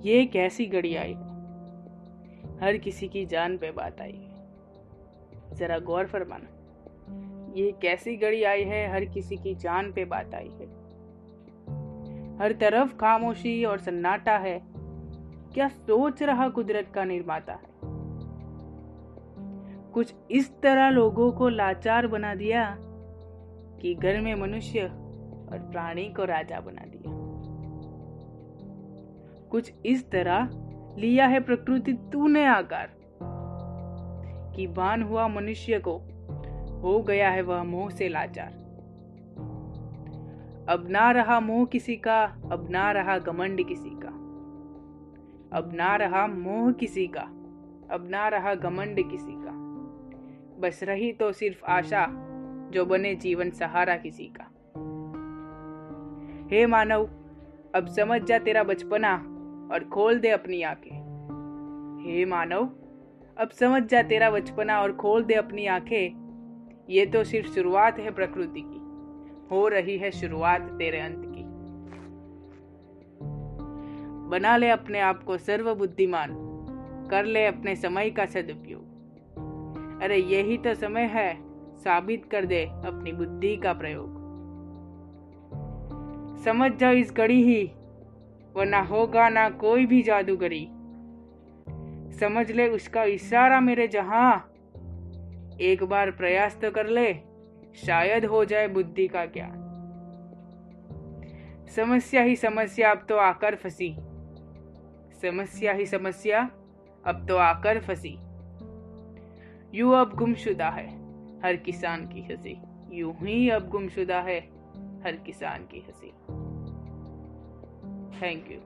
ये कैसी घड़ी आई हर किसी की जान पे बात आई जरा गौर फरमाना, ये कैसी घड़ी आई है, हर किसी की जान पे बात आई है। हर तरफ़ खामोशी और सन्नाटा है, क्या सोच रहा कुदरत का निर्माता है? कुछ इस तरह लोगों को लाचार बना दिया कि घर में मनुष्य और प्राणी को राजा बना दिया। कुछ इस तरह लिया है प्रकृति तूने आकार। कि बान हुआ मनुष्य को, हो गया है वह मोह से लाचार। अब ना रहा मोह किसी का, अब ना रहा घमंड किसी का। अब ना रहा मोह किसी का, अब ना रहा घमंड किसी का। बस रही तो सिर्फ़ आशा, जो बने जीवन सहारा किसी का। हे मानव, अब समझ जा तेरा बचपना और खोल दे अपनी आँखें। हे मानव, अब समझ जा तेरा बचपना और खोल दे अपनी आँखें। ये तो सिर्फ़ शुरुआत है प्रकृति की। हो रही है शुरुआत तेरे अंत की। बना ले अपने आप को सर्व बुद्धिमान कर ले अपने समय का सदुपयोग। अरे, यही तो समय है। साबित कर दे अपनी बुद्धि का प्रयोग। समझ जाओ इस घड़ी ही। वरना होगा ना कोई भी जादूगरी। समझ ले उसका इशारा मेरे जहाँ। एक बार प्रयास तो कर ले, शायद हो जाए बुद्धि का ज्ञान। समस्या ही समस्या, अब तो आकर फंसी। समस्या ही समस्या, अब तो आकर फंसी। यू अब गुमशुदा है, हर किसान की हँसी। यूँ ही अब गुमशुदा है, हर किसान की हँसी। Thank you